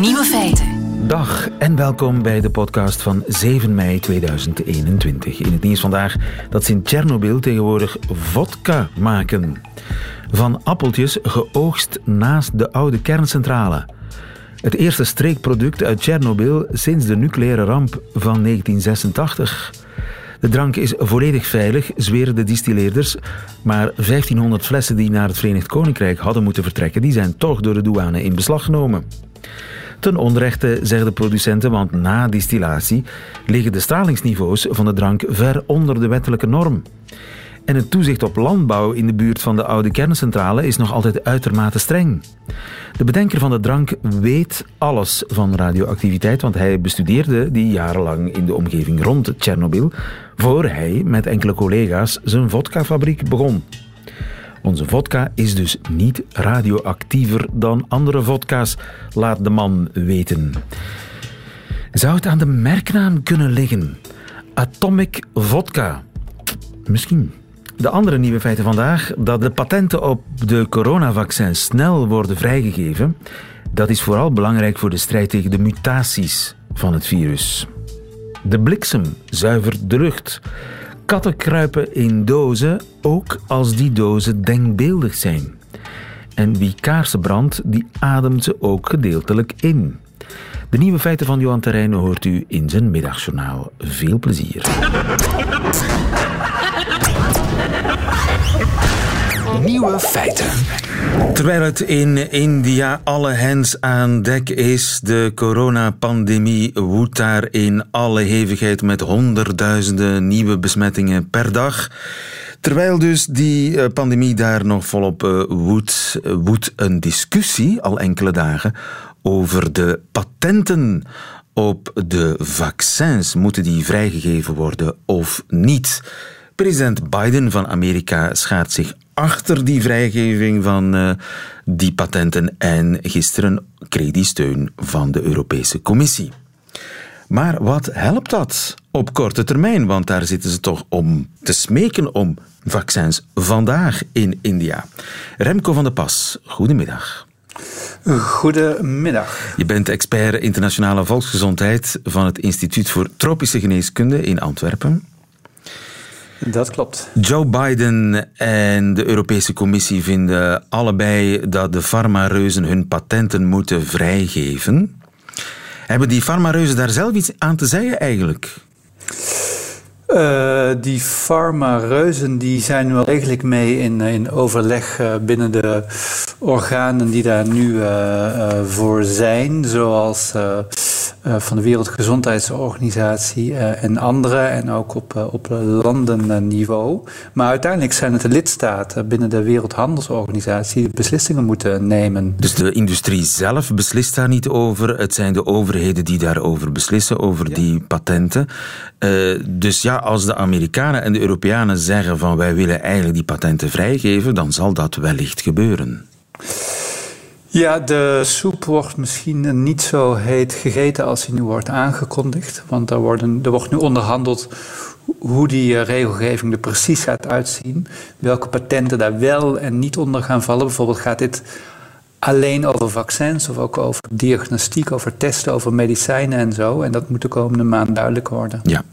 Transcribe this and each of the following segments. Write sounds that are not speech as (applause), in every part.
Nieuwe feiten. Dag en welkom bij de podcast van 7 mei 2021. In het nieuws vandaag dat ze in Tsjernobyl tegenwoordig vodka maken. Van appeltjes geoogst naast de oude kerncentrale. Het eerste streekproduct uit Tsjernobyl sinds de nucleaire ramp van 1986. De drank is volledig veilig, zweren de distilleerders. Maar 1500 flessen die naar het Verenigd Koninkrijk hadden moeten vertrekken, die zijn toch door de douane in beslag genomen. Ten onrechte, zeggen de producenten, want na distillatie liggen de stralingsniveaus van de drank ver onder de wettelijke norm. En het toezicht op landbouw in de buurt van de oude kerncentrale is nog altijd uitermate streng. De bedenker van de drank weet alles van radioactiviteit, want hij bestudeerde die jarenlang in de omgeving rond Tsjernobyl, voor hij met enkele collega's zijn vodkafabriek begon. Onze vodka is dus niet radioactiever dan andere vodka's, laat de man weten. Zou het aan de merknaam kunnen liggen? Atomic Vodka. Misschien. De andere nieuwe feiten vandaag, dat de patenten op de coronavaccins snel worden vrijgegeven, dat is vooral belangrijk voor de strijd tegen de mutaties van het virus. De bliksem zuivert de lucht. Katten kruipen in dozen, ook als die dozen denkbeeldig zijn. En wie kaarsen brandt, die ademt ze ook gedeeltelijk in. De nieuwe feiten van Johan Terreinen hoort u in zijn middagjournaal. Veel plezier. Nieuwe feiten. Terwijl het in India alle hens aan dek is, de coronapandemie woedt daar in alle hevigheid met honderdduizenden nieuwe besmettingen per dag. Terwijl dus die eh, pandemie daar nog volop uh, woedt, woedt een discussie al enkele dagen over de patenten op de vaccins. Moeten die vrijgegeven worden of niet? President Biden van Amerika schaart zich achter die vrijgeving van uh, die patenten en gisteren kreeg die steun van de Europese Commissie. Maar wat helpt dat op korte termijn? Want daar zitten ze toch om te smeken om vaccins vandaag in India. Remco van der Pas, goedemiddag. Goedemiddag. Je bent expert internationale volksgezondheid van het Instituut voor Tropische Geneeskunde in Antwerpen. Dat klopt. Joe Biden en de Europese Commissie vinden allebei dat de farmareuzen hun patenten moeten vrijgeven. Hebben die farmareuzen daar zelf iets aan te zeggen eigenlijk? Uh, die farmareuzen die zijn wel eigenlijk mee in, in overleg uh, binnen de organen die daar nu uh, voor zijn, zoals van de Wereldgezondheidsorganisatie en andere, en ook op, op landenniveau. Maar uiteindelijk zijn het de lidstaten binnen de Wereldhandelsorganisatie die beslissingen moeten nemen. Dus de industrie zelf beslist daar niet over, het zijn de overheden die daarover beslissen, over ja. die patenten. dus ja, als de Amerikanen en de Europeanen zeggen van wij willen eigenlijk die patenten vrijgeven, dan zal dat wellicht gebeuren. Ja, de soep wordt misschien niet zo heet gegeten als die nu wordt aangekondigd. Want er, worden, er wordt nu onderhandeld hoe die regelgeving er precies gaat uitzien. Welke patenten daar wel en niet onder gaan vallen. Bijvoorbeeld gaat dit alleen over vaccins of ook over diagnostiek, over testen, over medicijnen en zo. En dat moet de komende maand duidelijk worden. Ja.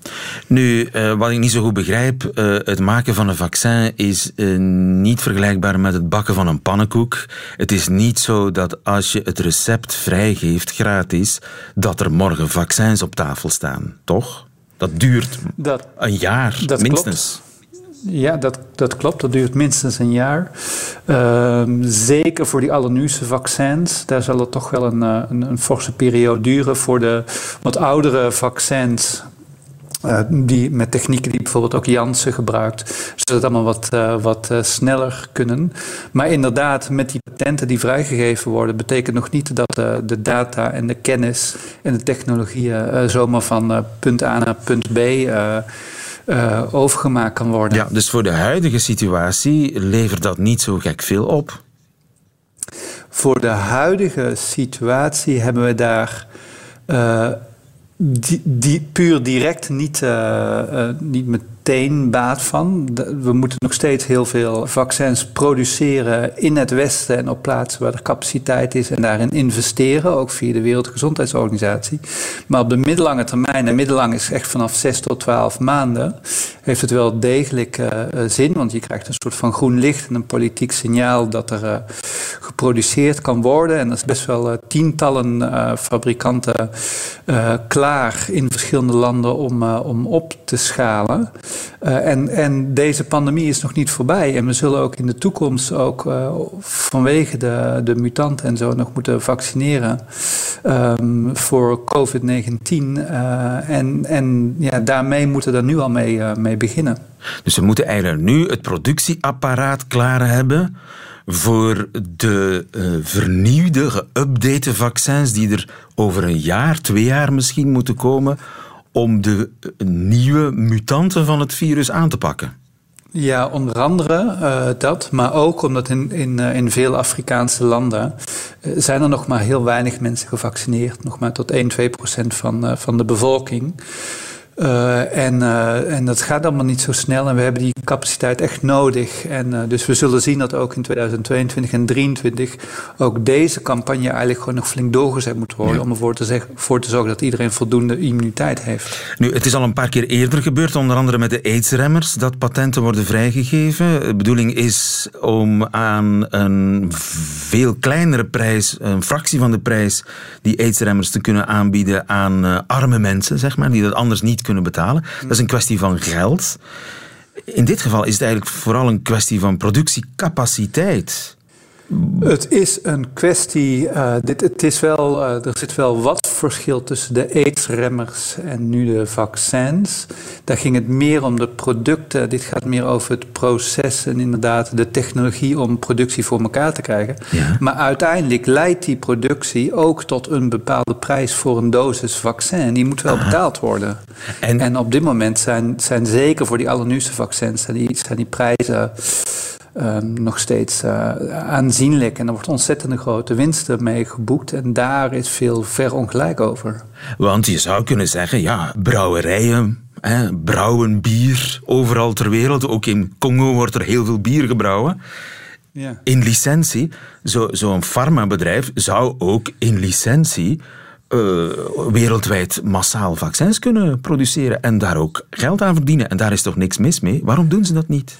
Nu, uh, wat ik niet zo goed begrijp, uh, het maken van een vaccin is uh, niet vergelijkbaar met het bakken van een pannenkoek. Het is niet zo dat als je het recept vrijgeeft, gratis, dat er morgen vaccins op tafel staan, toch? Dat duurt dat, een jaar, dat minstens. Klopt. Ja, dat, dat klopt. Dat duurt minstens een jaar. Uh, zeker voor die allernieuwste vaccins. Daar zal het toch wel een, een, een forse periode duren. Voor de wat oudere vaccins. Uh, die met technieken die bijvoorbeeld ook Janssen gebruikt, zodat het allemaal wat, uh, wat sneller kunnen. Maar inderdaad, met die patenten die vrijgegeven worden, betekent nog niet dat de data en de kennis en de technologieën zomaar van punt A naar punt B uh, overgemaakt kan worden. Ja, dus voor de huidige situatie levert dat niet zo gek veel op. Voor de huidige situatie hebben we daar uh, die, die, puur direct niet, uh, niet met meteen baat van. We moeten nog steeds heel veel vaccins produceren in het Westen en op plaatsen waar er capaciteit is en daarin investeren, ook via de Wereldgezondheidsorganisatie. Maar op de middellange termijn, en middellang is echt vanaf 6 tot 12 maanden, heeft het wel degelijk uh, zin, want je krijgt een soort van groen licht en een politiek signaal dat er uh, geproduceerd kan worden. En dat is best wel tientallen fabrikanten klaar in verschillende landen om, om op te schalen. Uh, en, en deze pandemie is nog niet voorbij. En we zullen ook in de toekomst ook uh, vanwege de, de mutanten en zo nog moeten vaccineren um, voor COVID-19. Uh, en en ja, daarmee moeten we er nu al mee, mee beginnen. Dus we moeten eigenlijk nu het productieapparaat klaar hebben voor de vernieuwde, geüpdate vaccins die er over een jaar, twee jaar misschien moeten komen om de nieuwe mutanten van het virus aan te pakken? Ja, onder andere uh, dat, maar ook omdat in, in, uh, in veel Afrikaanse landen zijn er nog maar heel weinig mensen gevaccineerd. Nog maar tot 1, 2 procent van, van de bevolking. Uh, en, uh, en dat gaat allemaal niet zo snel en we hebben die capaciteit echt nodig. En uh, dus we zullen zien dat ook in 2022 en 2023 ook deze campagne eigenlijk gewoon nog flink doorgezet moet worden. Ja. Om ervoor te, zeg, voor te zorgen dat iedereen voldoende immuniteit heeft. Nu, het is al een paar keer eerder gebeurd, onder andere met de aidsremmers, dat patenten worden vrijgegeven. De bedoeling is om aan een veel kleinere prijs, een fractie van de prijs, die aidsremmers te kunnen aanbieden aan arme mensen, zeg maar, die dat anders niet kunnen betalen. Dat is een kwestie van geld. In dit geval is het eigenlijk vooral een kwestie van productiecapaciteit. Het is een kwestie. Uh, dit, het is wel, uh, er zit wel wat verschil tussen de aidsremmers en nu de vaccins. Daar ging het meer om de producten. Dit gaat meer over het proces en inderdaad de technologie om productie voor elkaar te krijgen. Ja. Maar uiteindelijk leidt die productie ook tot een bepaalde prijs voor een dosis vaccin. Die moet wel Aha. betaald worden. En, en, op dit moment zijn, zijn zeker voor die allernieuwste vaccins zijn die, zijn die prijzen. Uh, nog steeds uh, aanzienlijk. En er wordt ontzettend grote winsten mee geboekt. En daar is veel verongelijk over. Want je zou kunnen zeggen, ja, brouwerijen, hè, brouwen bier overal ter wereld. Ook in Congo wordt er heel veel bier gebrouwen. Ja. In licentie, zo'n zo farmabedrijf zou ook in licentie uh, wereldwijd massaal vaccins kunnen produceren en daar ook geld aan verdienen. En daar is toch niks mis mee? Waarom doen ze dat niet?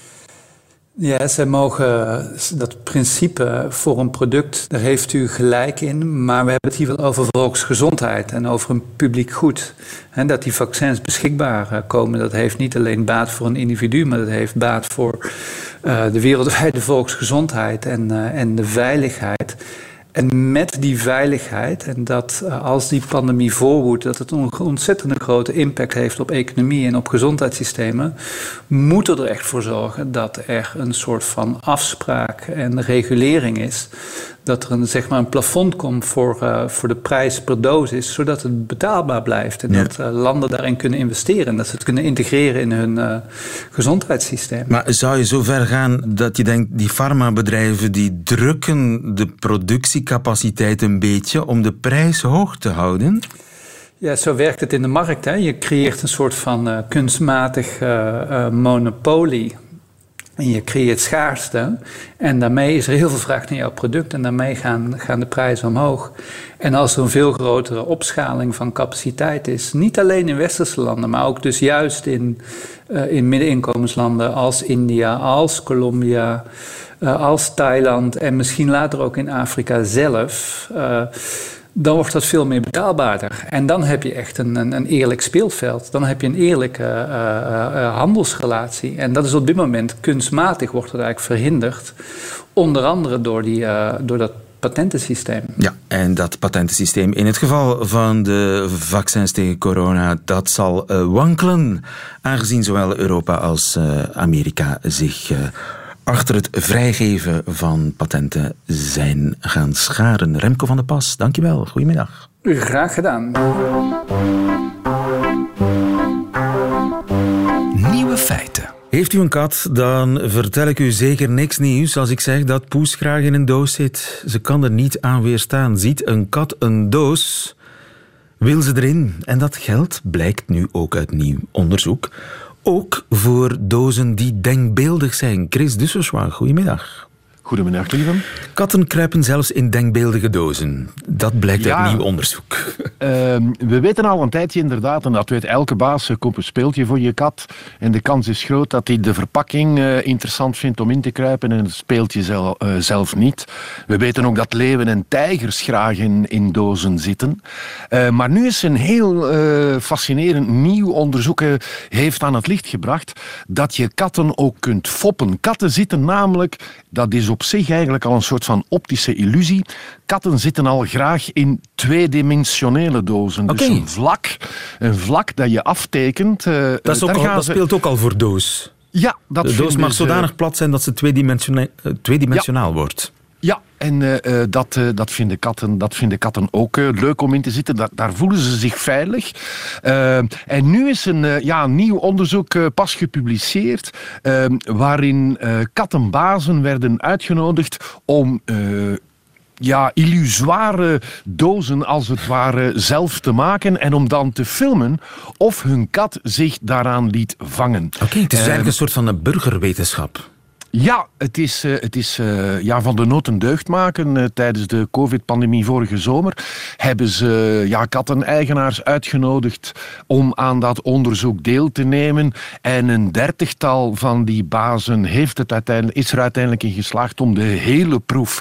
Ja, zij mogen dat principe voor een product, daar heeft u gelijk in. Maar we hebben het hier wel over volksgezondheid en over een publiek goed. En dat die vaccins beschikbaar eh, komen, dat heeft niet alleen baat voor een individu, maar dat heeft baat voor uh, de wereldwijde volksgezondheid en, en de veiligheid. En met die veiligheid, en dat uh, als die pandemie voorwoedt, dat het een ontzettend grote impact heeft op economie en op gezondheidssystemen, moeten we er echt voor zorgen dat er een soort van afspraak en regulering is dat er een, zeg maar een plafond komt voor, uh, voor de prijs per dosis, zodat het betaalbaar blijft. En ja. dat uh, landen daarin kunnen investeren. En dat ze het kunnen integreren in hun uh, gezondheidssysteem. Maar zou je zo ver gaan dat je denkt, die farmabedrijven die drukken de productiecapaciteit een beetje om de prijs hoog te houden? Ja, zo werkt het in de markt. Hè. Je creëert een soort van kunstmatig monopolie en je creëert schaarste. En daarmee is er heel veel vraag naar jouw product. En daarmee gaan, gaan de prijzen omhoog. En als er een veel grotere opschaling van capaciteit is, niet alleen in westerse landen, maar ook dus juist in, uh, in middeninkomenslanden als India, als Colombia, uh, als Thailand en misschien later ook in Afrika zelf. Uh, dan wordt dat veel meer betaalbaarder. En dan heb je echt een, een, een eerlijk speelveld. Dan heb je een eerlijke uh, uh, handelsrelatie. En dat is op dit moment kunstmatig wordt dat eigenlijk verhinderd. Onder andere door, die, door dat patentensysteem. Ja, en dat patentensysteem in het geval van de vaccins tegen corona, dat zal wankelen. Aangezien zowel Europa als Amerika zich achter het vrijgeven van patenten zijn gaan scharen. Remco van der Pas, dankjewel. Goedemiddag. Graag gedaan. Nieuwe feiten. Heeft u een kat, dan vertel ik u zeker niks nieuws als ik zeg dat Poes graag in een doos zit. Ze kan er niet aan weerstaan. Ziet een kat een doos, wil ze erin. En dat geldt, blijkt nu ook uit nieuw onderzoek ook voor dozen die denkbeeldig zijn. Chris Dusserswaag, goedemiddag. Goedemiddag, lieve. Katten kruipen zelfs in denkbeeldige dozen. Dat blijkt uit nieuw onderzoek. (laughs) Ehm, we weten al een tijdje inderdaad, en dat weet elke baas, koop een speeltje voor je kat. En de kans is groot dat hij de verpakking uh, interessant vindt om in te kruipen en het speeltje zelf, uh, zelf niet. We weten ook dat leeuwen en tijgers graag in, in dozen zitten. Uh, maar nu is een heel fascinerend nieuw onderzoek heeft aan het licht gebracht dat je katten ook kunt foppen. Katten zitten namelijk, dat is op zich eigenlijk al een soort van optische illusie. Katten zitten al graag in tweedimensionele dozen. Dus een vlak, een vlak dat je aftekent. Uh, dat, ook al, dat speelt ook al voor doos. Ja, dat de doos mag zodanig plat zijn dat ze tweedimensionaal, uh, tweedimensionaal ja. wordt. Ja, en uh, dat, uh, dat, vinden katten, dat vinden katten ook uh, leuk om in te zitten. Daar, daar voelen ze zich veilig. en nu is een ja, nieuw onderzoek pas gepubliceerd. waarin kattenbazen werden uitgenodigd om ja, illusoire dozen als het ware zelf te maken en om dan te filmen of hun kat zich daaraan liet vangen. Oké, okay, het is eigenlijk een soort van een burgerwetenschap. Ja, het is, uh, het is uh, ja, van de nood een deugd maken. Uh, tijdens de covid-pandemie vorige zomer hebben ze ja, katteneigenaars uitgenodigd om aan dat onderzoek deel te nemen. En een dertigtal van die bazen heeft het uiteindelijk, is er uiteindelijk in geslaagd om de hele proef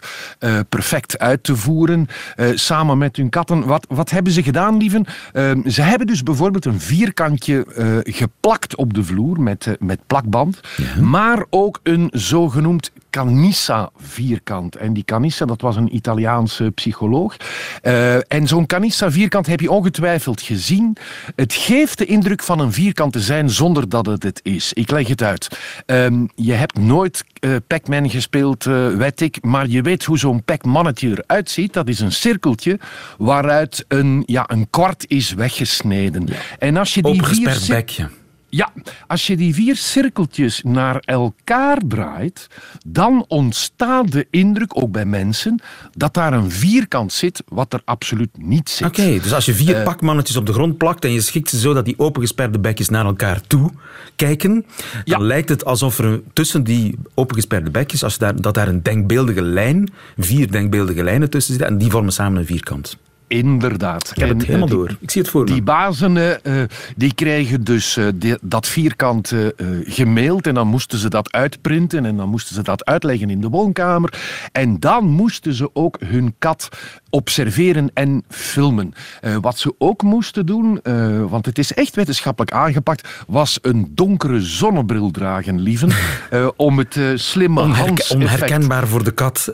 perfect uit te voeren. samen met hun katten. Wat, wat hebben ze gedaan, lieven? Ehm, ze hebben dus bijvoorbeeld een vierkantje geplakt op de vloer met, met plakband. Ja. Maar ook een zogenoemd Canissa-vierkant. En die Canissa, dat was een Italiaanse psycholoog. Uh, en zo'n Canissa-vierkant heb je ongetwijfeld gezien. Het geeft de indruk van een vierkant te zijn zonder dat het het is. Ik leg het uit. Um, je hebt nooit uh, Pac-Man gespeeld, uh, weet ik, maar je weet hoe zo'n Pac-mannetje eruit ziet. Dat is een cirkeltje waaruit een, ja, een kwart is weggesneden. Ja. En als je die Opengesperd bekje. Ja, als je die vier cirkeltjes naar elkaar draait, dan ontstaat de indruk, ook bij mensen, dat daar een vierkant zit wat er absoluut niet zit. Oké, dus als je vier uh, pakmannetjes op de grond plakt en je schikt ze zo dat die opengesperde bekjes naar elkaar toe kijken, dan lijkt het alsof er tussen die opengesperde bekjes, als daar, dat daar een denkbeeldige lijn, vier denkbeeldige lijnen tussen zitten en die vormen samen een vierkant. Inderdaad. Ik heb het helemaal die, door. Ik zie het voor Die bazen uh, die krijgen dus uh, die, dat vierkant uh, gemaild en dan moesten ze dat uitprinten en dan moesten ze dat uitleggen in de woonkamer. En dan moesten ze ook hun kat observeren en filmen. wat ze ook moesten doen, want het is echt wetenschappelijk aangepakt, was een donkere zonnebril dragen, lieven, (laughs) om het slimme Onherk Hans Onherkenbaar voor de kat.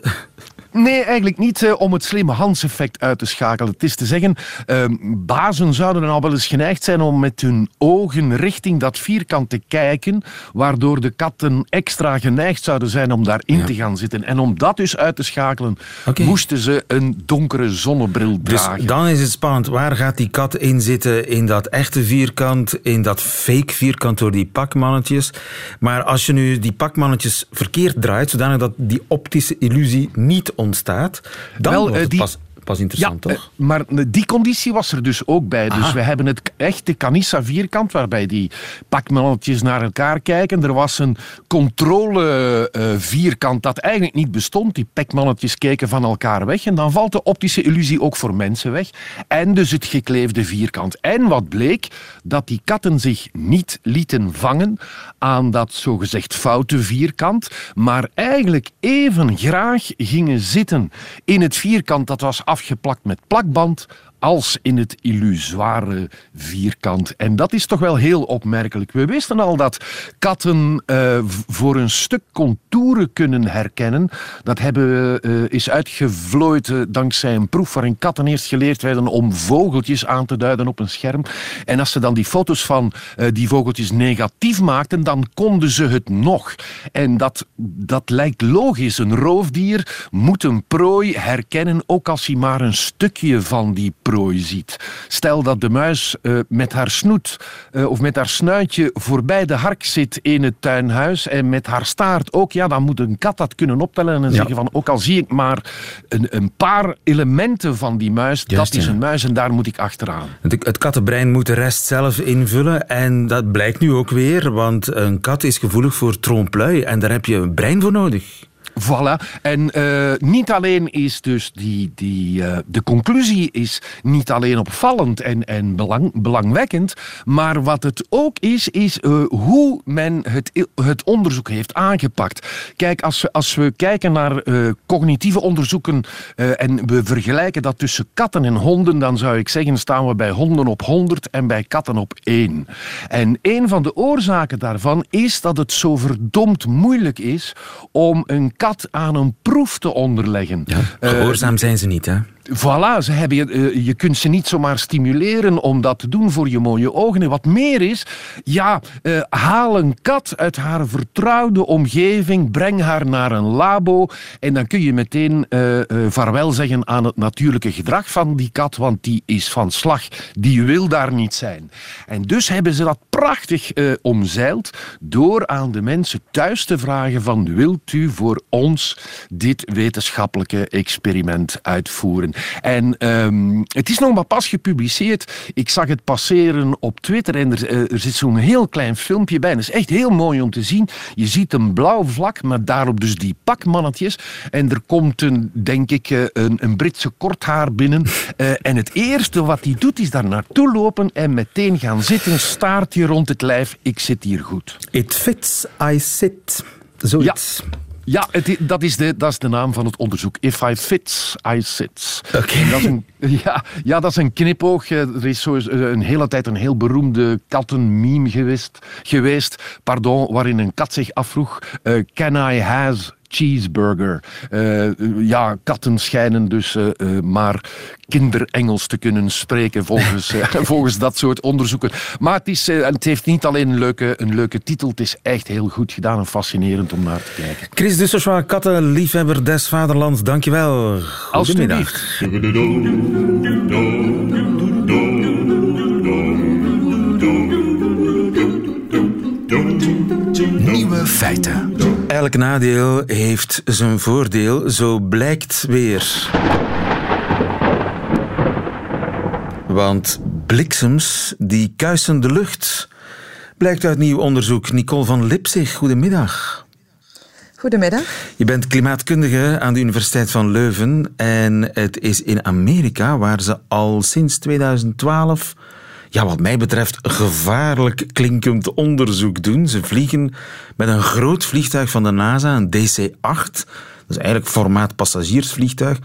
Nee, eigenlijk niet uh, om het slimme Hans-effect uit te schakelen. Het is te zeggen, uh, bazen zouden dan al wel eens geneigd zijn om met hun ogen richting dat vierkant te kijken, waardoor de katten extra geneigd zouden zijn om daarin ja. te gaan zitten. En om dat dus uit te schakelen, okay. moesten ze een donkere zonnebril dragen. Dus dan is het spannend. Waar gaat die kat in zitten? In dat echte vierkant, in dat fake vierkant door die pakmannetjes. Maar als je nu die pakmannetjes verkeerd draait, zodanig dat die optische illusie niet ontstaat, dan Wel, wordt het die... pas pas interessant, ja, toch? Maar die conditie was er dus ook bij. Dus we hebben het echte Canissa vierkant, waarbij die pakmannetjes naar elkaar kijken. Er was een controle uh, vierkant dat eigenlijk niet bestond. Die pakmannetjes keken van elkaar weg. En dan valt de optische illusie ook voor mensen weg. En dus het gekleefde vierkant. En wat bleek? Dat die katten zich niet lieten vangen aan dat zogezegd foute vierkant, maar eigenlijk even graag gingen zitten in het vierkant dat was afgeplakt met plakband als in het illusoire vierkant. En dat is toch wel heel opmerkelijk. We wisten al dat katten uh, voor een stuk contouren kunnen herkennen. Dat hebben, uh, is uitgevlooid uh, dankzij een proef waarin katten eerst geleerd werden om vogeltjes aan te duiden op een scherm. En als ze dan die foto's van die vogeltjes negatief maakten, dan konden ze het nog. En dat, dat lijkt logisch. Een roofdier moet een prooi herkennen, ook als hij maar een stukje van die prooi ziet. Stel dat de muis uh, met haar snoet uh, of met haar snuitje voorbij de hark zit in het tuinhuis en met haar staart ook, ja, dan moet een kat dat kunnen optellen en ja. zeggen van, ook al zie ik maar een, een paar elementen van die muis, dat is ja. een muis en daar moet ik achteraan. Het, het kattenbrein moet de rest zelf invullen en dat blijkt nu ook weer, want een kat is gevoelig voor trompe-l'œil en daar heb je een brein voor nodig. Voilà. En uh, niet alleen is dus die, die, uh, de conclusie is niet alleen opvallend en, en belang, belangwekkend, maar wat het ook is, is uh, hoe men het, het onderzoek heeft aangepakt. Kijk, als we, als we kijken naar cognitieve onderzoeken en we vergelijken dat tussen katten en honden, dan zou ik zeggen staan we bij honden op 100 en bij katten op 1. En een van de oorzaken daarvan is dat het zo verdomd moeilijk is om een kat aan een proef te onderleggen. Ja, gehoorzaam zijn ze niet, hè? Voilà, ze hebben, uh, je kunt ze niet zomaar stimuleren om dat te doen voor je mooie ogen. En wat meer is, ja, uh, haal een kat uit haar vertrouwde omgeving, breng haar naar een labo en dan kun je meteen uh, vaarwel zeggen aan het natuurlijke gedrag van die kat, want die is van slag, die wil daar niet zijn. En dus hebben ze dat prachtig omzeild door aan de mensen thuis te vragen van wilt u voor ons dit wetenschappelijke experiment uitvoeren? En um, het is nog maar pas gepubliceerd. Ik zag het passeren op Twitter en er, eh, er zit zo'n heel klein filmpje bij. Het is echt heel mooi om te zien. Je ziet een blauw vlak, maar daarop dus die pakmannetjes. En er komt een, denk ik, eh, een, een Britse korthaar binnen. Uh, en het eerste wat hij doet, is daar naartoe lopen en meteen gaan zitten, staartje rond het lijf. Ik zit hier goed. It fits, I sit. Zoiets. Ja. Ja, het, dat, is de, dat is de naam van het onderzoek. If I fit, I sit. Oké. Okay. (laughs) Ja, ja, dat is een knipoog. Er is zo een hele tijd een heel beroemde kattenmeme geweest, geweest pardon, waarin een kat zich afvroeg... Uh, can I has cheeseburger. Uh, ja, katten schijnen dus uh, uh, maar kinderengels te kunnen spreken volgens, (laughs) volgens dat soort onderzoeken. Maar het, is, het heeft niet alleen een leuke, een leuke titel, het is echt heel goed gedaan en fascinerend om naar te kijken. Chris Dusserswa, kattenliefhebber des Vaderlands, dankjewel. Goedemiddag. Nieuwe feiten. Elk nadeel heeft zijn voordeel, zo blijkt weer. Want bliksems die kuisen de lucht. Blijkt uit nieuw onderzoek. Nicole van Lipzig, goedemiddag. Goedemiddag. Je bent klimaatkundige aan de Universiteit van Leuven. En het is in Amerika waar ze al sinds 2012 ja, wat mij betreft, gevaarlijk klinkend onderzoek doen. Ze vliegen met een groot vliegtuig van de NASA, een DC-8. Dat is eigenlijk formaat passagiersvliegtuig.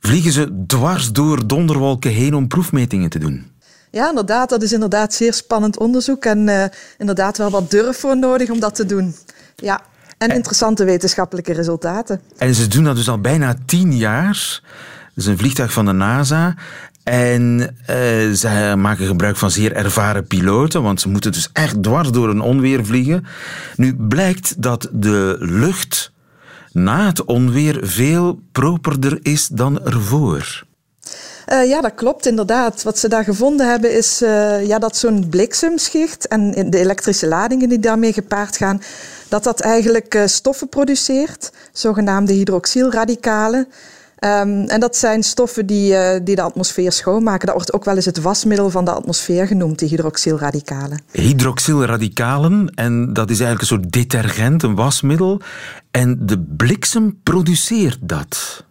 Vliegen ze dwars door donderwolken heen om proefmetingen te doen. Ja, inderdaad. Dat is inderdaad zeer spannend onderzoek. En uh, inderdaad wel wat durf voor nodig om dat te doen. Ja, en interessante wetenschappelijke resultaten. En ze doen dat dus al bijna tien jaar. Dat is een vliegtuig van de NASA. En uh, ze maken gebruik van zeer ervaren piloten, want ze moeten dus echt dwars door een onweer vliegen. Nu blijkt dat de lucht na het onweer veel properder is dan ervoor. Uh, ja, dat klopt inderdaad. Wat ze daar gevonden hebben is uh, ja, dat zo'n bliksemschicht en de elektrische ladingen die daarmee gepaard gaan, dat dat eigenlijk stoffen produceert, zogenaamde hydroxylradicalen. Um, en dat zijn stoffen die, uh, die de atmosfeer schoonmaken. Dat wordt ook wel eens het wasmiddel van de atmosfeer genoemd, die hydroxylradicalen. Hydroxylradicalen, en dat is eigenlijk een soort detergent, een wasmiddel. En de bliksem produceert dat.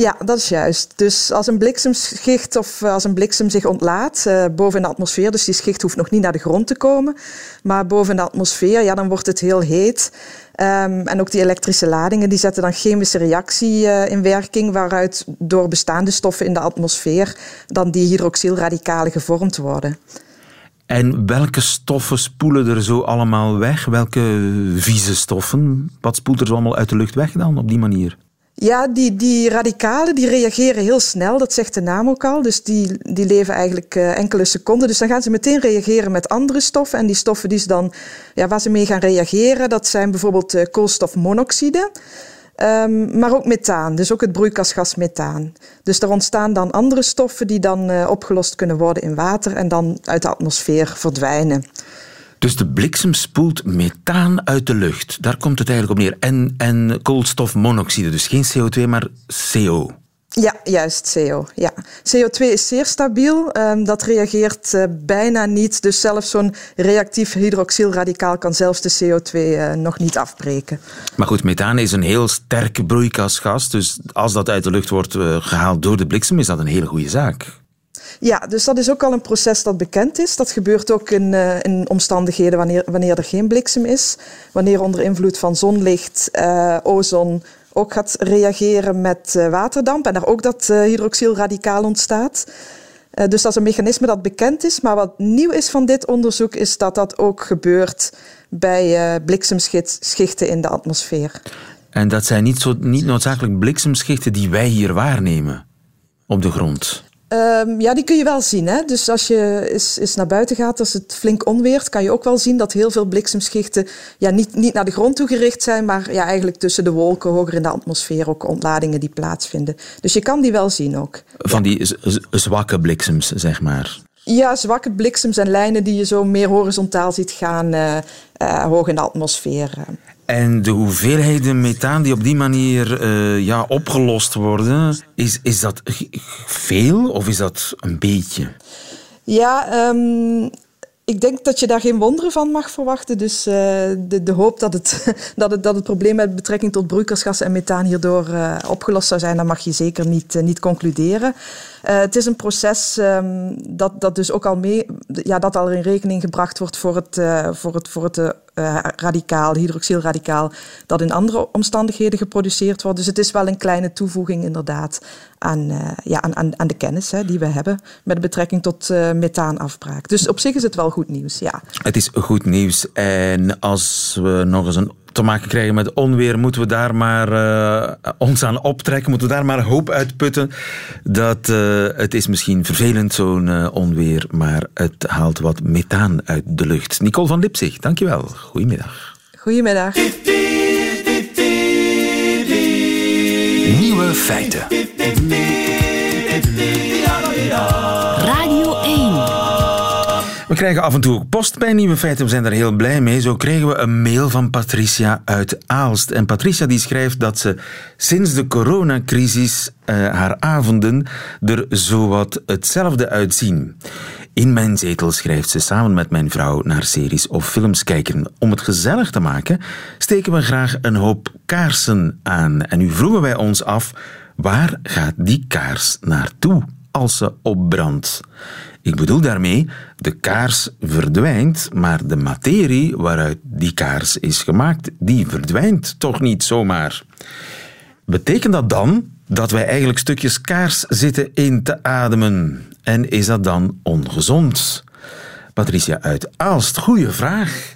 Ja, dat is juist. Dus als een bliksemschicht of als een bliksem zich ontlaat uh, boven de atmosfeer, dus die schicht hoeft nog niet naar de grond te komen, maar boven de atmosfeer, ja, dan wordt het heel heet. Um, en ook die elektrische ladingen die zetten dan chemische reactie uh, in werking, waaruit door bestaande stoffen in de atmosfeer dan die hydroxylradicalen gevormd worden. En welke stoffen spoelen er zo allemaal weg? Welke vieze stoffen? Wat spoelt er zo allemaal uit de lucht weg dan op die manier? Ja, die, die radicalen die reageren heel snel, dat zegt de naam ook al. Dus die, die leven eigenlijk uh, enkele seconden. Dus dan gaan ze meteen reageren met andere stoffen. En die stoffen die ze dan, ja, waar ze mee gaan reageren, dat zijn bijvoorbeeld uh, koolstofmonoxide. Ehm, maar ook methaan, dus ook het broeikasgas methaan. Dus er ontstaan dan andere stoffen die dan uh, opgelost kunnen worden in water en dan uit de atmosfeer verdwijnen. Dus de bliksem spoelt methaan uit de lucht. Daar komt het eigenlijk op neer. En, en koolstofmonoxide, dus geen CO2, maar CO. Ja, juist, CO. Ja. CO2 is zeer stabiel. Um, dat reageert uh, bijna niet. Dus zelfs zo'n reactief hydroxylradicaal kan zelfs de CO2 uh, nog niet afbreken. Maar goed, methaan is een heel sterk broeikasgas. Dus als dat uit de lucht wordt uh, gehaald door de bliksem, is dat een hele goede zaak. Ja, dus dat is ook al een proces dat bekend is. Dat gebeurt ook in, uh, in omstandigheden wanneer, wanneer er geen bliksem is. Wanneer onder invloed van zonlicht, uh, ozon ook gaat reageren met uh, waterdamp en daar ook dat hydroxylradicaal ontstaat. dus dat is een mechanisme dat bekend is. Maar wat nieuw is van dit onderzoek is dat dat ook gebeurt bij bliksemschichten in de atmosfeer. En dat zijn niet, zo, niet noodzakelijk bliksemschichten die wij hier waarnemen op de grond. Um, ja, die kun je wel zien. Hè? Dus als je eens, eens, naar buiten gaat, als het flink onweert, kan je ook wel zien dat heel veel bliksemschichten ja, niet, niet naar de grond toe gericht zijn, maar ja, eigenlijk tussen de wolken, hoger in de atmosfeer, ook ontladingen die plaatsvinden. Dus je kan die wel zien ook. Van die zwakke bliksems, zeg maar. Ja, zwakke bliksems en lijnen die je zo meer horizontaal ziet gaan, uh, uh, hoog in de atmosfeer. En de hoeveelheden methaan die op die manier uh, ja, opgelost worden, is, is dat veel of is dat een beetje? Ja, um, ik denk dat je daar geen wonderen van mag verwachten. Dus uh, de, de hoop dat het, (laughs) dat, het, dat het probleem met betrekking tot broeikasgas en methaan hierdoor uh, opgelost zou zijn, dat mag je zeker niet, niet concluderen. Het is een proces um, dat, dat dus ook al mee, ja, dat al in rekening gebracht wordt voor het, voor het, voor het radicaal, hydroxylradicaal, dat in andere omstandigheden geproduceerd wordt. Dus het is wel een kleine toevoeging inderdaad aan, ja, aan, aan de kennis hè, die we hebben met betrekking tot methaanafbraak. Dus op zich is het wel goed nieuws, ja. Het is goed nieuws. En als we nog eens een te maken krijgen met onweer, moeten we daar maar uh, ons aan optrekken, moeten we daar maar hoop uitputten dat uh, het is misschien vervelend zo'n uh, onweer, maar het haalt wat methaan uit de lucht. Nicole van Lipzig, dankjewel. Goedemiddag. Goedemiddag. Nieuwe feiten. Krijgen af en toe ook post bij Nieuwe Feiten. We zijn daar heel blij mee. Zo kregen we een mail van Patricia uit Aalst. En Patricia die schrijft dat ze sinds de coronacrisis uh, haar avonden er zowat hetzelfde uitzien. In mijn zetel schrijft ze samen met mijn vrouw naar series of films kijken. Om het gezellig te maken steken we graag een hoop kaarsen aan. En nu vroegen wij ons af, waar gaat die kaars naartoe als ze opbrandt? Ik bedoel daarmee, de kaars verdwijnt, maar de materie waaruit die kaars is gemaakt, die verdwijnt toch niet zomaar. Betekent dat dan dat wij eigenlijk stukjes kaars zitten in te ademen? En is dat dan ongezond? Patricia uit Aalst, goeie vraag.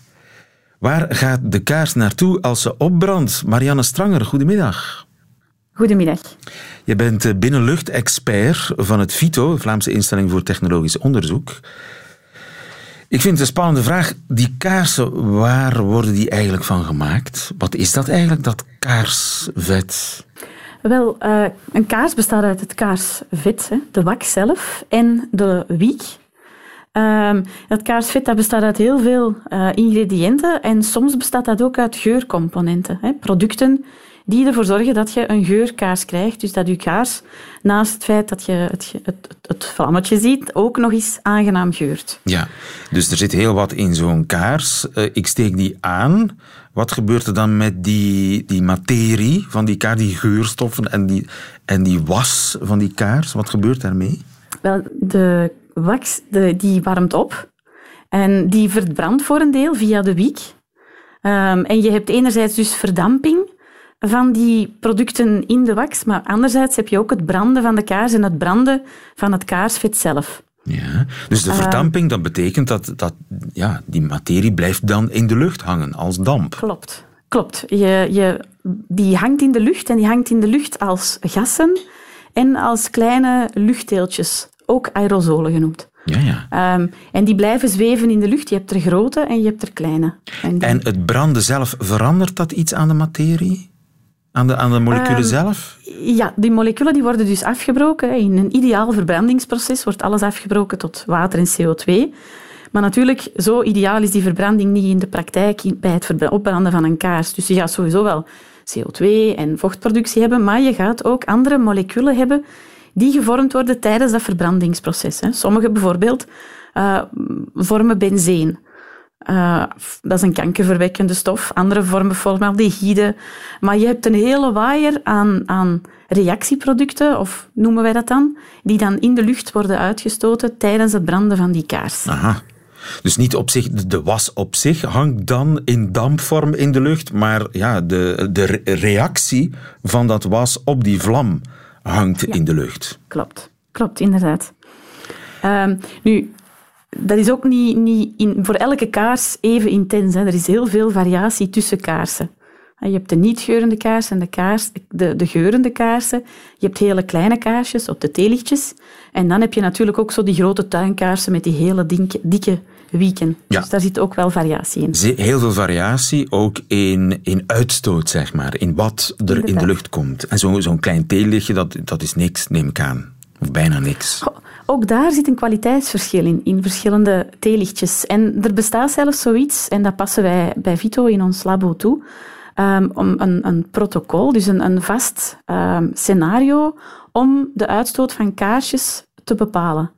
Waar gaat de kaars naartoe als ze opbrandt? Marianne Stranger, goedemiddag. Goedemiddag. Je bent binnenluchtexpert van het FITO, Vlaamse instelling voor technologisch onderzoek. Ik vind het een spannende vraag. Die kaarsen, waar worden die eigenlijk van gemaakt? Wat is dat eigenlijk, dat kaarsvet? Wel, uh, een kaars bestaat uit het kaarsvet, de wax zelf, en de wiek. Dat kaarsvet dat bestaat uit heel veel uh, ingrediënten en soms bestaat dat ook uit geurcomponenten. Producten die ervoor zorgen dat je een geurkaars krijgt. Dus dat je kaars, naast het feit dat je het, het, het, vlammetje ziet, ook nog eens aangenaam geurt. Ja, dus er zit heel wat in zo'n kaars. Uh, ik steek die aan. Wat gebeurt er dan met die, die materie van die kaars, die geurstoffen en die, en die was van die kaars? Wat gebeurt daarmee? Wel, de wax de, die warmt op en die verbrandt voor een deel via de wiek. Um, en je hebt enerzijds dus verdamping van die producten in de wax, maar anderzijds heb je ook het branden van de kaars en het branden van het kaarsvet zelf. Ja, dus de verdamping, dat betekent dat, dat ja, die materie blijft dan in de lucht hangen als damp. Klopt, klopt. Je, je, die hangt in de lucht en die hangt in de lucht als gassen en als kleine luchtdeeltjes, ook aerosolen genoemd. Ja, ja. Um, en die blijven zweven in de lucht. Je hebt er grote en je hebt er kleine. En, die... en het branden zelf, verandert dat iets aan de materie? Aan de, aan de moleculen Ehm, zelf? Ja, die moleculen die worden dus afgebroken. In een ideaal verbrandingsproces wordt alles afgebroken tot water en CO2. Maar natuurlijk, zo ideaal is die verbranding niet in de praktijk bij het opbranden van een kaars. Dus je gaat sowieso wel CO2 en vochtproductie hebben, maar je gaat ook andere moleculen hebben die gevormd worden tijdens dat verbrandingsproces. Sommige bijvoorbeeld eh, vormen benzeen. Eh, dat is een kankerverwekkende stof. Andere vormen formaldehyde. Maar je hebt een hele waaier aan, aan reactieproducten, of noemen wij dat dan, die dan in de lucht worden uitgestoten tijdens het branden van die kaars. Aha. Dus niet op zich, de- was op zich hangt dan in dampvorm in de lucht, maar ja, de, de re- reactie van dat was op die vlam hangt in de lucht. Klopt, klopt, inderdaad. Ehm, nu, dat is ook niet, niet in, voor elke kaars even intens. Hè. Er is heel veel variatie tussen kaarsen. Je hebt de niet-geurende kaars en de, kaars, de, de geurende kaarsen. Je hebt hele kleine kaarsjes op de theelichtjes. En dan heb je natuurlijk ook zo die grote tuinkaarsen met die hele dikke, dikke wieken. Ja. Dus daar zit ook wel variatie in. Heel veel variatie, ook in, in uitstoot, zeg maar, in wat er in de lucht komt. En zo- zo'n klein theelichtje, dat, dat is niks, neem ik aan. Of bijna niks. Goh, Ook daar zit een kwaliteitsverschil in, in verschillende theelichtjes. En er bestaat zelfs zoiets, en dat passen wij bij Vito in ons labo toe, ehm, om een, een protocol, dus een, een vast ehm, scenario, om de uitstoot van kaarsjes te bepalen.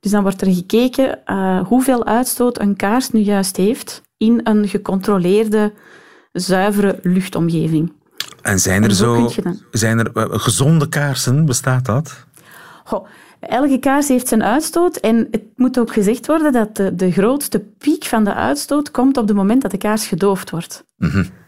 Dus dan wordt er gekeken eh, hoeveel uitstoot een kaars nu juist heeft in een gecontroleerde, zuivere luchtomgeving. En zijn er En zo zijn er eh, gezonde kaarsen, bestaat dat? Goh, elke kaars heeft zijn uitstoot en het moet ook gezegd worden dat de, de grootste piek van de uitstoot komt op het moment dat de kaars gedoofd wordt.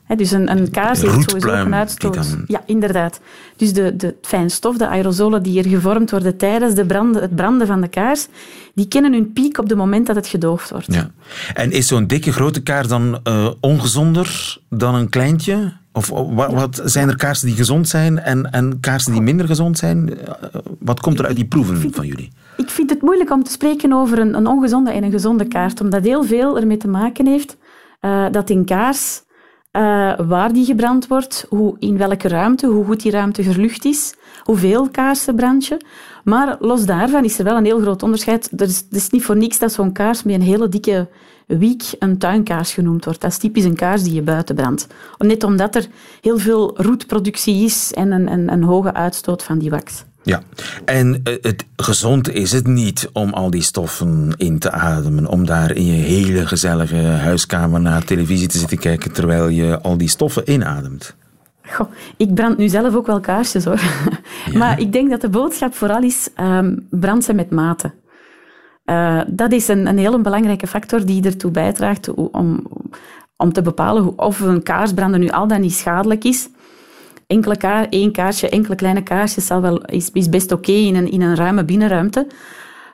Hè, dus een, een kaars heeft sowieso Roetpluim een uitstoot. dan- Ja, inderdaad. Dus de, de fijnstof, de aerosolen die er gevormd worden tijdens de branden, het branden van de kaars, die kennen hun piek op het moment dat het gedoofd wordt. Ja. En is zo'n dikke grote kaars dan eh, ongezonder dan een kleintje? Of oh, wat, wat zijn er kaarsen die gezond zijn en, en kaarsen die minder gezond zijn? Eh, wat komt er uit die proeven van jullie? Ik vind het moeilijk om te spreken over een, een ongezonde en een gezonde kaart, omdat heel veel ermee te maken heeft eh, dat in kaars, eh, waar die gebrand wordt, hoe, in welke ruimte, hoe goed die ruimte verlucht is, hoeveel kaarsen brand je. Maar los daarvan is er wel een heel groot onderscheid. Er is, het is niet voor niks dat zo'n kaars met een hele dikke wiek een tuinkaars genoemd wordt. Dat is typisch een kaars die je buiten brandt. Net omdat er heel veel roetproductie is en een, een, een hoge uitstoot van die wax. Ja, en eh, het gezond is het niet om al die stoffen in te ademen, om daar in je hele gezellige huiskamer naar televisie te zitten kijken terwijl je al die stoffen inademt. Goh, ik brand nu zelf ook wel kaarsjes hoor. (laughs) Maar ik denk dat de boodschap vooral is: ehm brand ze met mate. Eh, dat is een, een heel belangrijke factor die ertoe bijdraagt om, om te bepalen of een kaarsbranden nu al dan niet schadelijk is. Enkele kaar, één kaarsje, enkele kleine kaarsjes zal wel, is, is best oké in, een, in een ruime binnenruimte.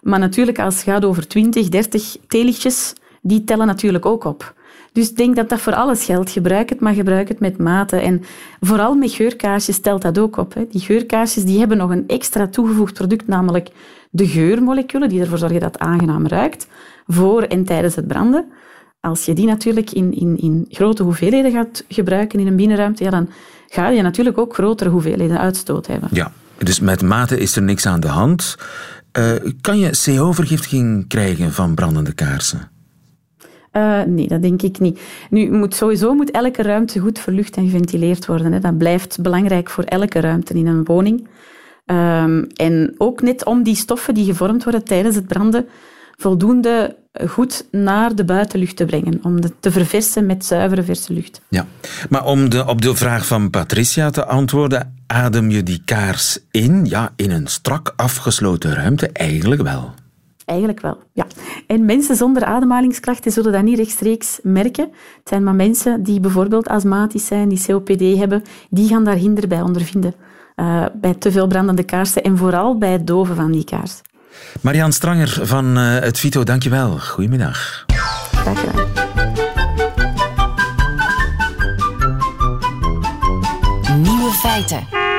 Maar natuurlijk, als het gaat over 20, 30 theelichtjes, die tellen natuurlijk ook op. Dus denk dat dat voor alles geldt. Gebruik het, maar gebruik het met mate. En vooral met geurkaarsjes telt dat ook op. Hè. Die geurkaarsjes die hebben nog een extra toegevoegd product, namelijk de geurmoleculen, die ervoor zorgen dat het aangenaam ruikt, voor en tijdens het branden. Als je die natuurlijk in, in, in grote hoeveelheden gaat gebruiken in een binnenruimte, ja, dan ga je natuurlijk ook grotere hoeveelheden uitstoot hebben. Ja, dus met mate is er niks aan de hand. Eh, kan je CO-vergiftiging krijgen van brandende kaarsen? Eh, nee, dat denk ik niet. Nu, moet, sowieso moet elke ruimte goed verlucht en geventileerd worden. Hè. Dat blijft belangrijk voor elke ruimte in een woning. Ehm, en ook net om die stoffen die gevormd worden tijdens het branden voldoende goed naar de buitenlucht te brengen. Om te verversen met zuivere, verse lucht. Ja, maar om de, op de vraag van Patricia te antwoorden, adem je die kaars in? Ja, in een strak afgesloten ruimte eigenlijk wel. Eigenlijk wel, ja. En mensen zonder ademhalingsklachten zullen dat niet rechtstreeks merken. Het zijn maar mensen die bijvoorbeeld astmatisch zijn, die COPD hebben, die gaan daar hinder bij ondervinden. Eh, bij te veel brandende kaarsen en vooral bij het doven van die kaars. Marian Stranger van eh, het Vito, dankjewel. Goedemiddag. Graag gedaan. Nieuwe feiten.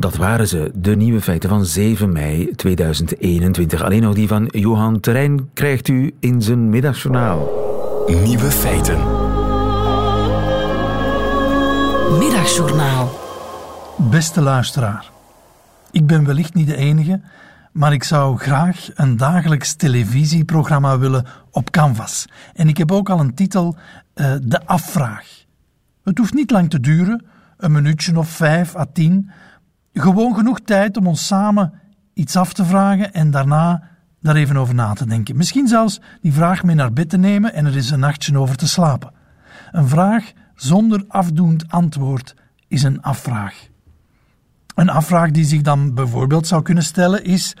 Dat waren ze, de nieuwe feiten van 7 mei 2021. Alleen nog die van Johan Terrein krijgt u in zijn middagjournaal. Nieuwe feiten. Middagjournaal. Beste luisteraar, ik ben wellicht niet de enige, maar ik zou graag een dagelijks televisieprogramma willen op Canvas. En ik heb ook al een titel, uh, De Afvraag. Het hoeft niet lang te duren, een minuutje of vijf à tien. Gewoon genoeg tijd om ons samen iets af te vragen en daarna daar even over na te denken. Misschien zelfs die vraag mee naar bed te nemen en er eens een nachtje over te slapen. Een vraag zonder afdoend antwoord is een afvraag. Een afvraag die zich dan bijvoorbeeld zou kunnen stellen is: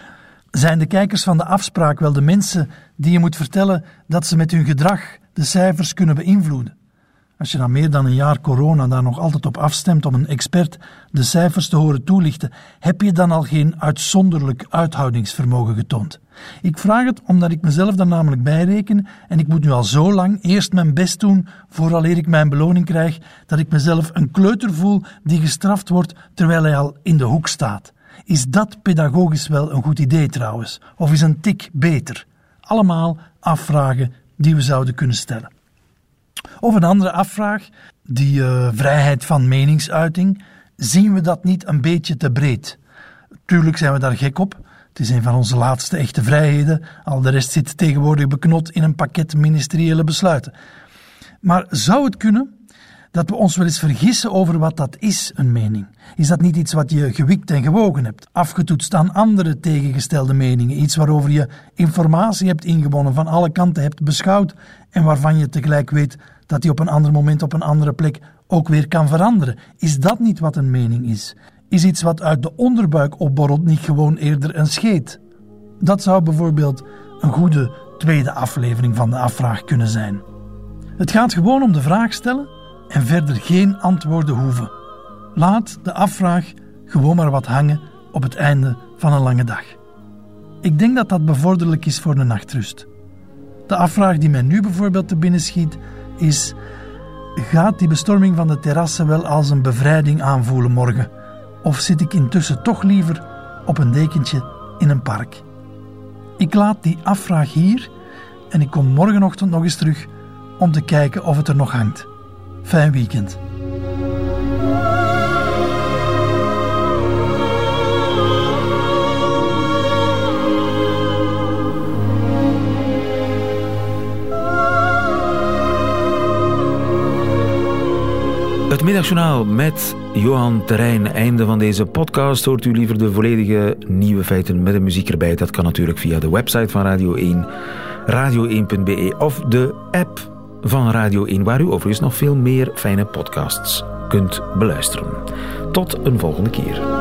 zijn de kijkers van de afspraak wel de mensen die je moet vertellen dat ze met hun gedrag de cijfers kunnen beïnvloeden? Als je na meer dan een jaar corona daar nog altijd op afstemt om een expert de cijfers te horen toelichten, heb je dan al geen uitzonderlijk uithoudingsvermogen getoond? Ik vraag het omdat ik mezelf daar namelijk bij reken en ik moet nu al zo lang eerst mijn best doen vooraleer ik mijn beloning krijg, dat ik mezelf een kleuter voel die gestraft wordt terwijl hij al in de hoek staat. Is dat pedagogisch wel een goed idee trouwens? Of is een tik beter? Allemaal afvragen die we zouden kunnen stellen. Of een andere afvraag, die uh, vrijheid van meningsuiting, zien we dat niet een beetje te breed? Tuurlijk zijn we daar gek op. Het is een van onze laatste echte vrijheden. Al de rest zit tegenwoordig beknot in een pakket ministeriële besluiten. Maar zou het kunnen dat we ons wel eens vergissen over wat dat is, een mening? Is dat niet iets wat je gewikt en gewogen hebt, afgetoetst aan andere tegengestelde meningen, iets waarover je informatie hebt ingewonnen, van alle kanten hebt beschouwd en waarvan je tegelijk weet dat die op een ander moment op een andere plek ook weer kan veranderen? Is dat niet wat een mening is? Is iets wat uit de onderbuik opborrelt niet gewoon eerder een scheet? Dat zou bijvoorbeeld een goede tweede aflevering van de afvraag kunnen zijn. Het gaat gewoon om de vraag stellen en verder geen antwoorden hoeven. Laat de afvraag gewoon maar wat hangen op het einde van een lange dag. Ik denk dat dat bevorderlijk is voor de nachtrust. De afvraag die mij nu bijvoorbeeld te binnen schiet is: gaat die bestorming van de terrassen wel als een bevrijding aanvoelen morgen? Of zit ik intussen toch liever op een dekentje in een park? Ik laat die afvraag hier en ik kom morgenochtend nog eens terug om te kijken of het er nog hangt. Fijn weekend. Het middagjournaal met Johan Terrein. Einde van deze podcast. Hoort u liever de volledige nieuwe feiten met de muziek erbij? Dat kan natuurlijk via de website van Radio 1, radio1.be of de app van Radio 1, waar u overigens nog veel meer fijne podcasts kunt beluisteren. Tot een volgende keer.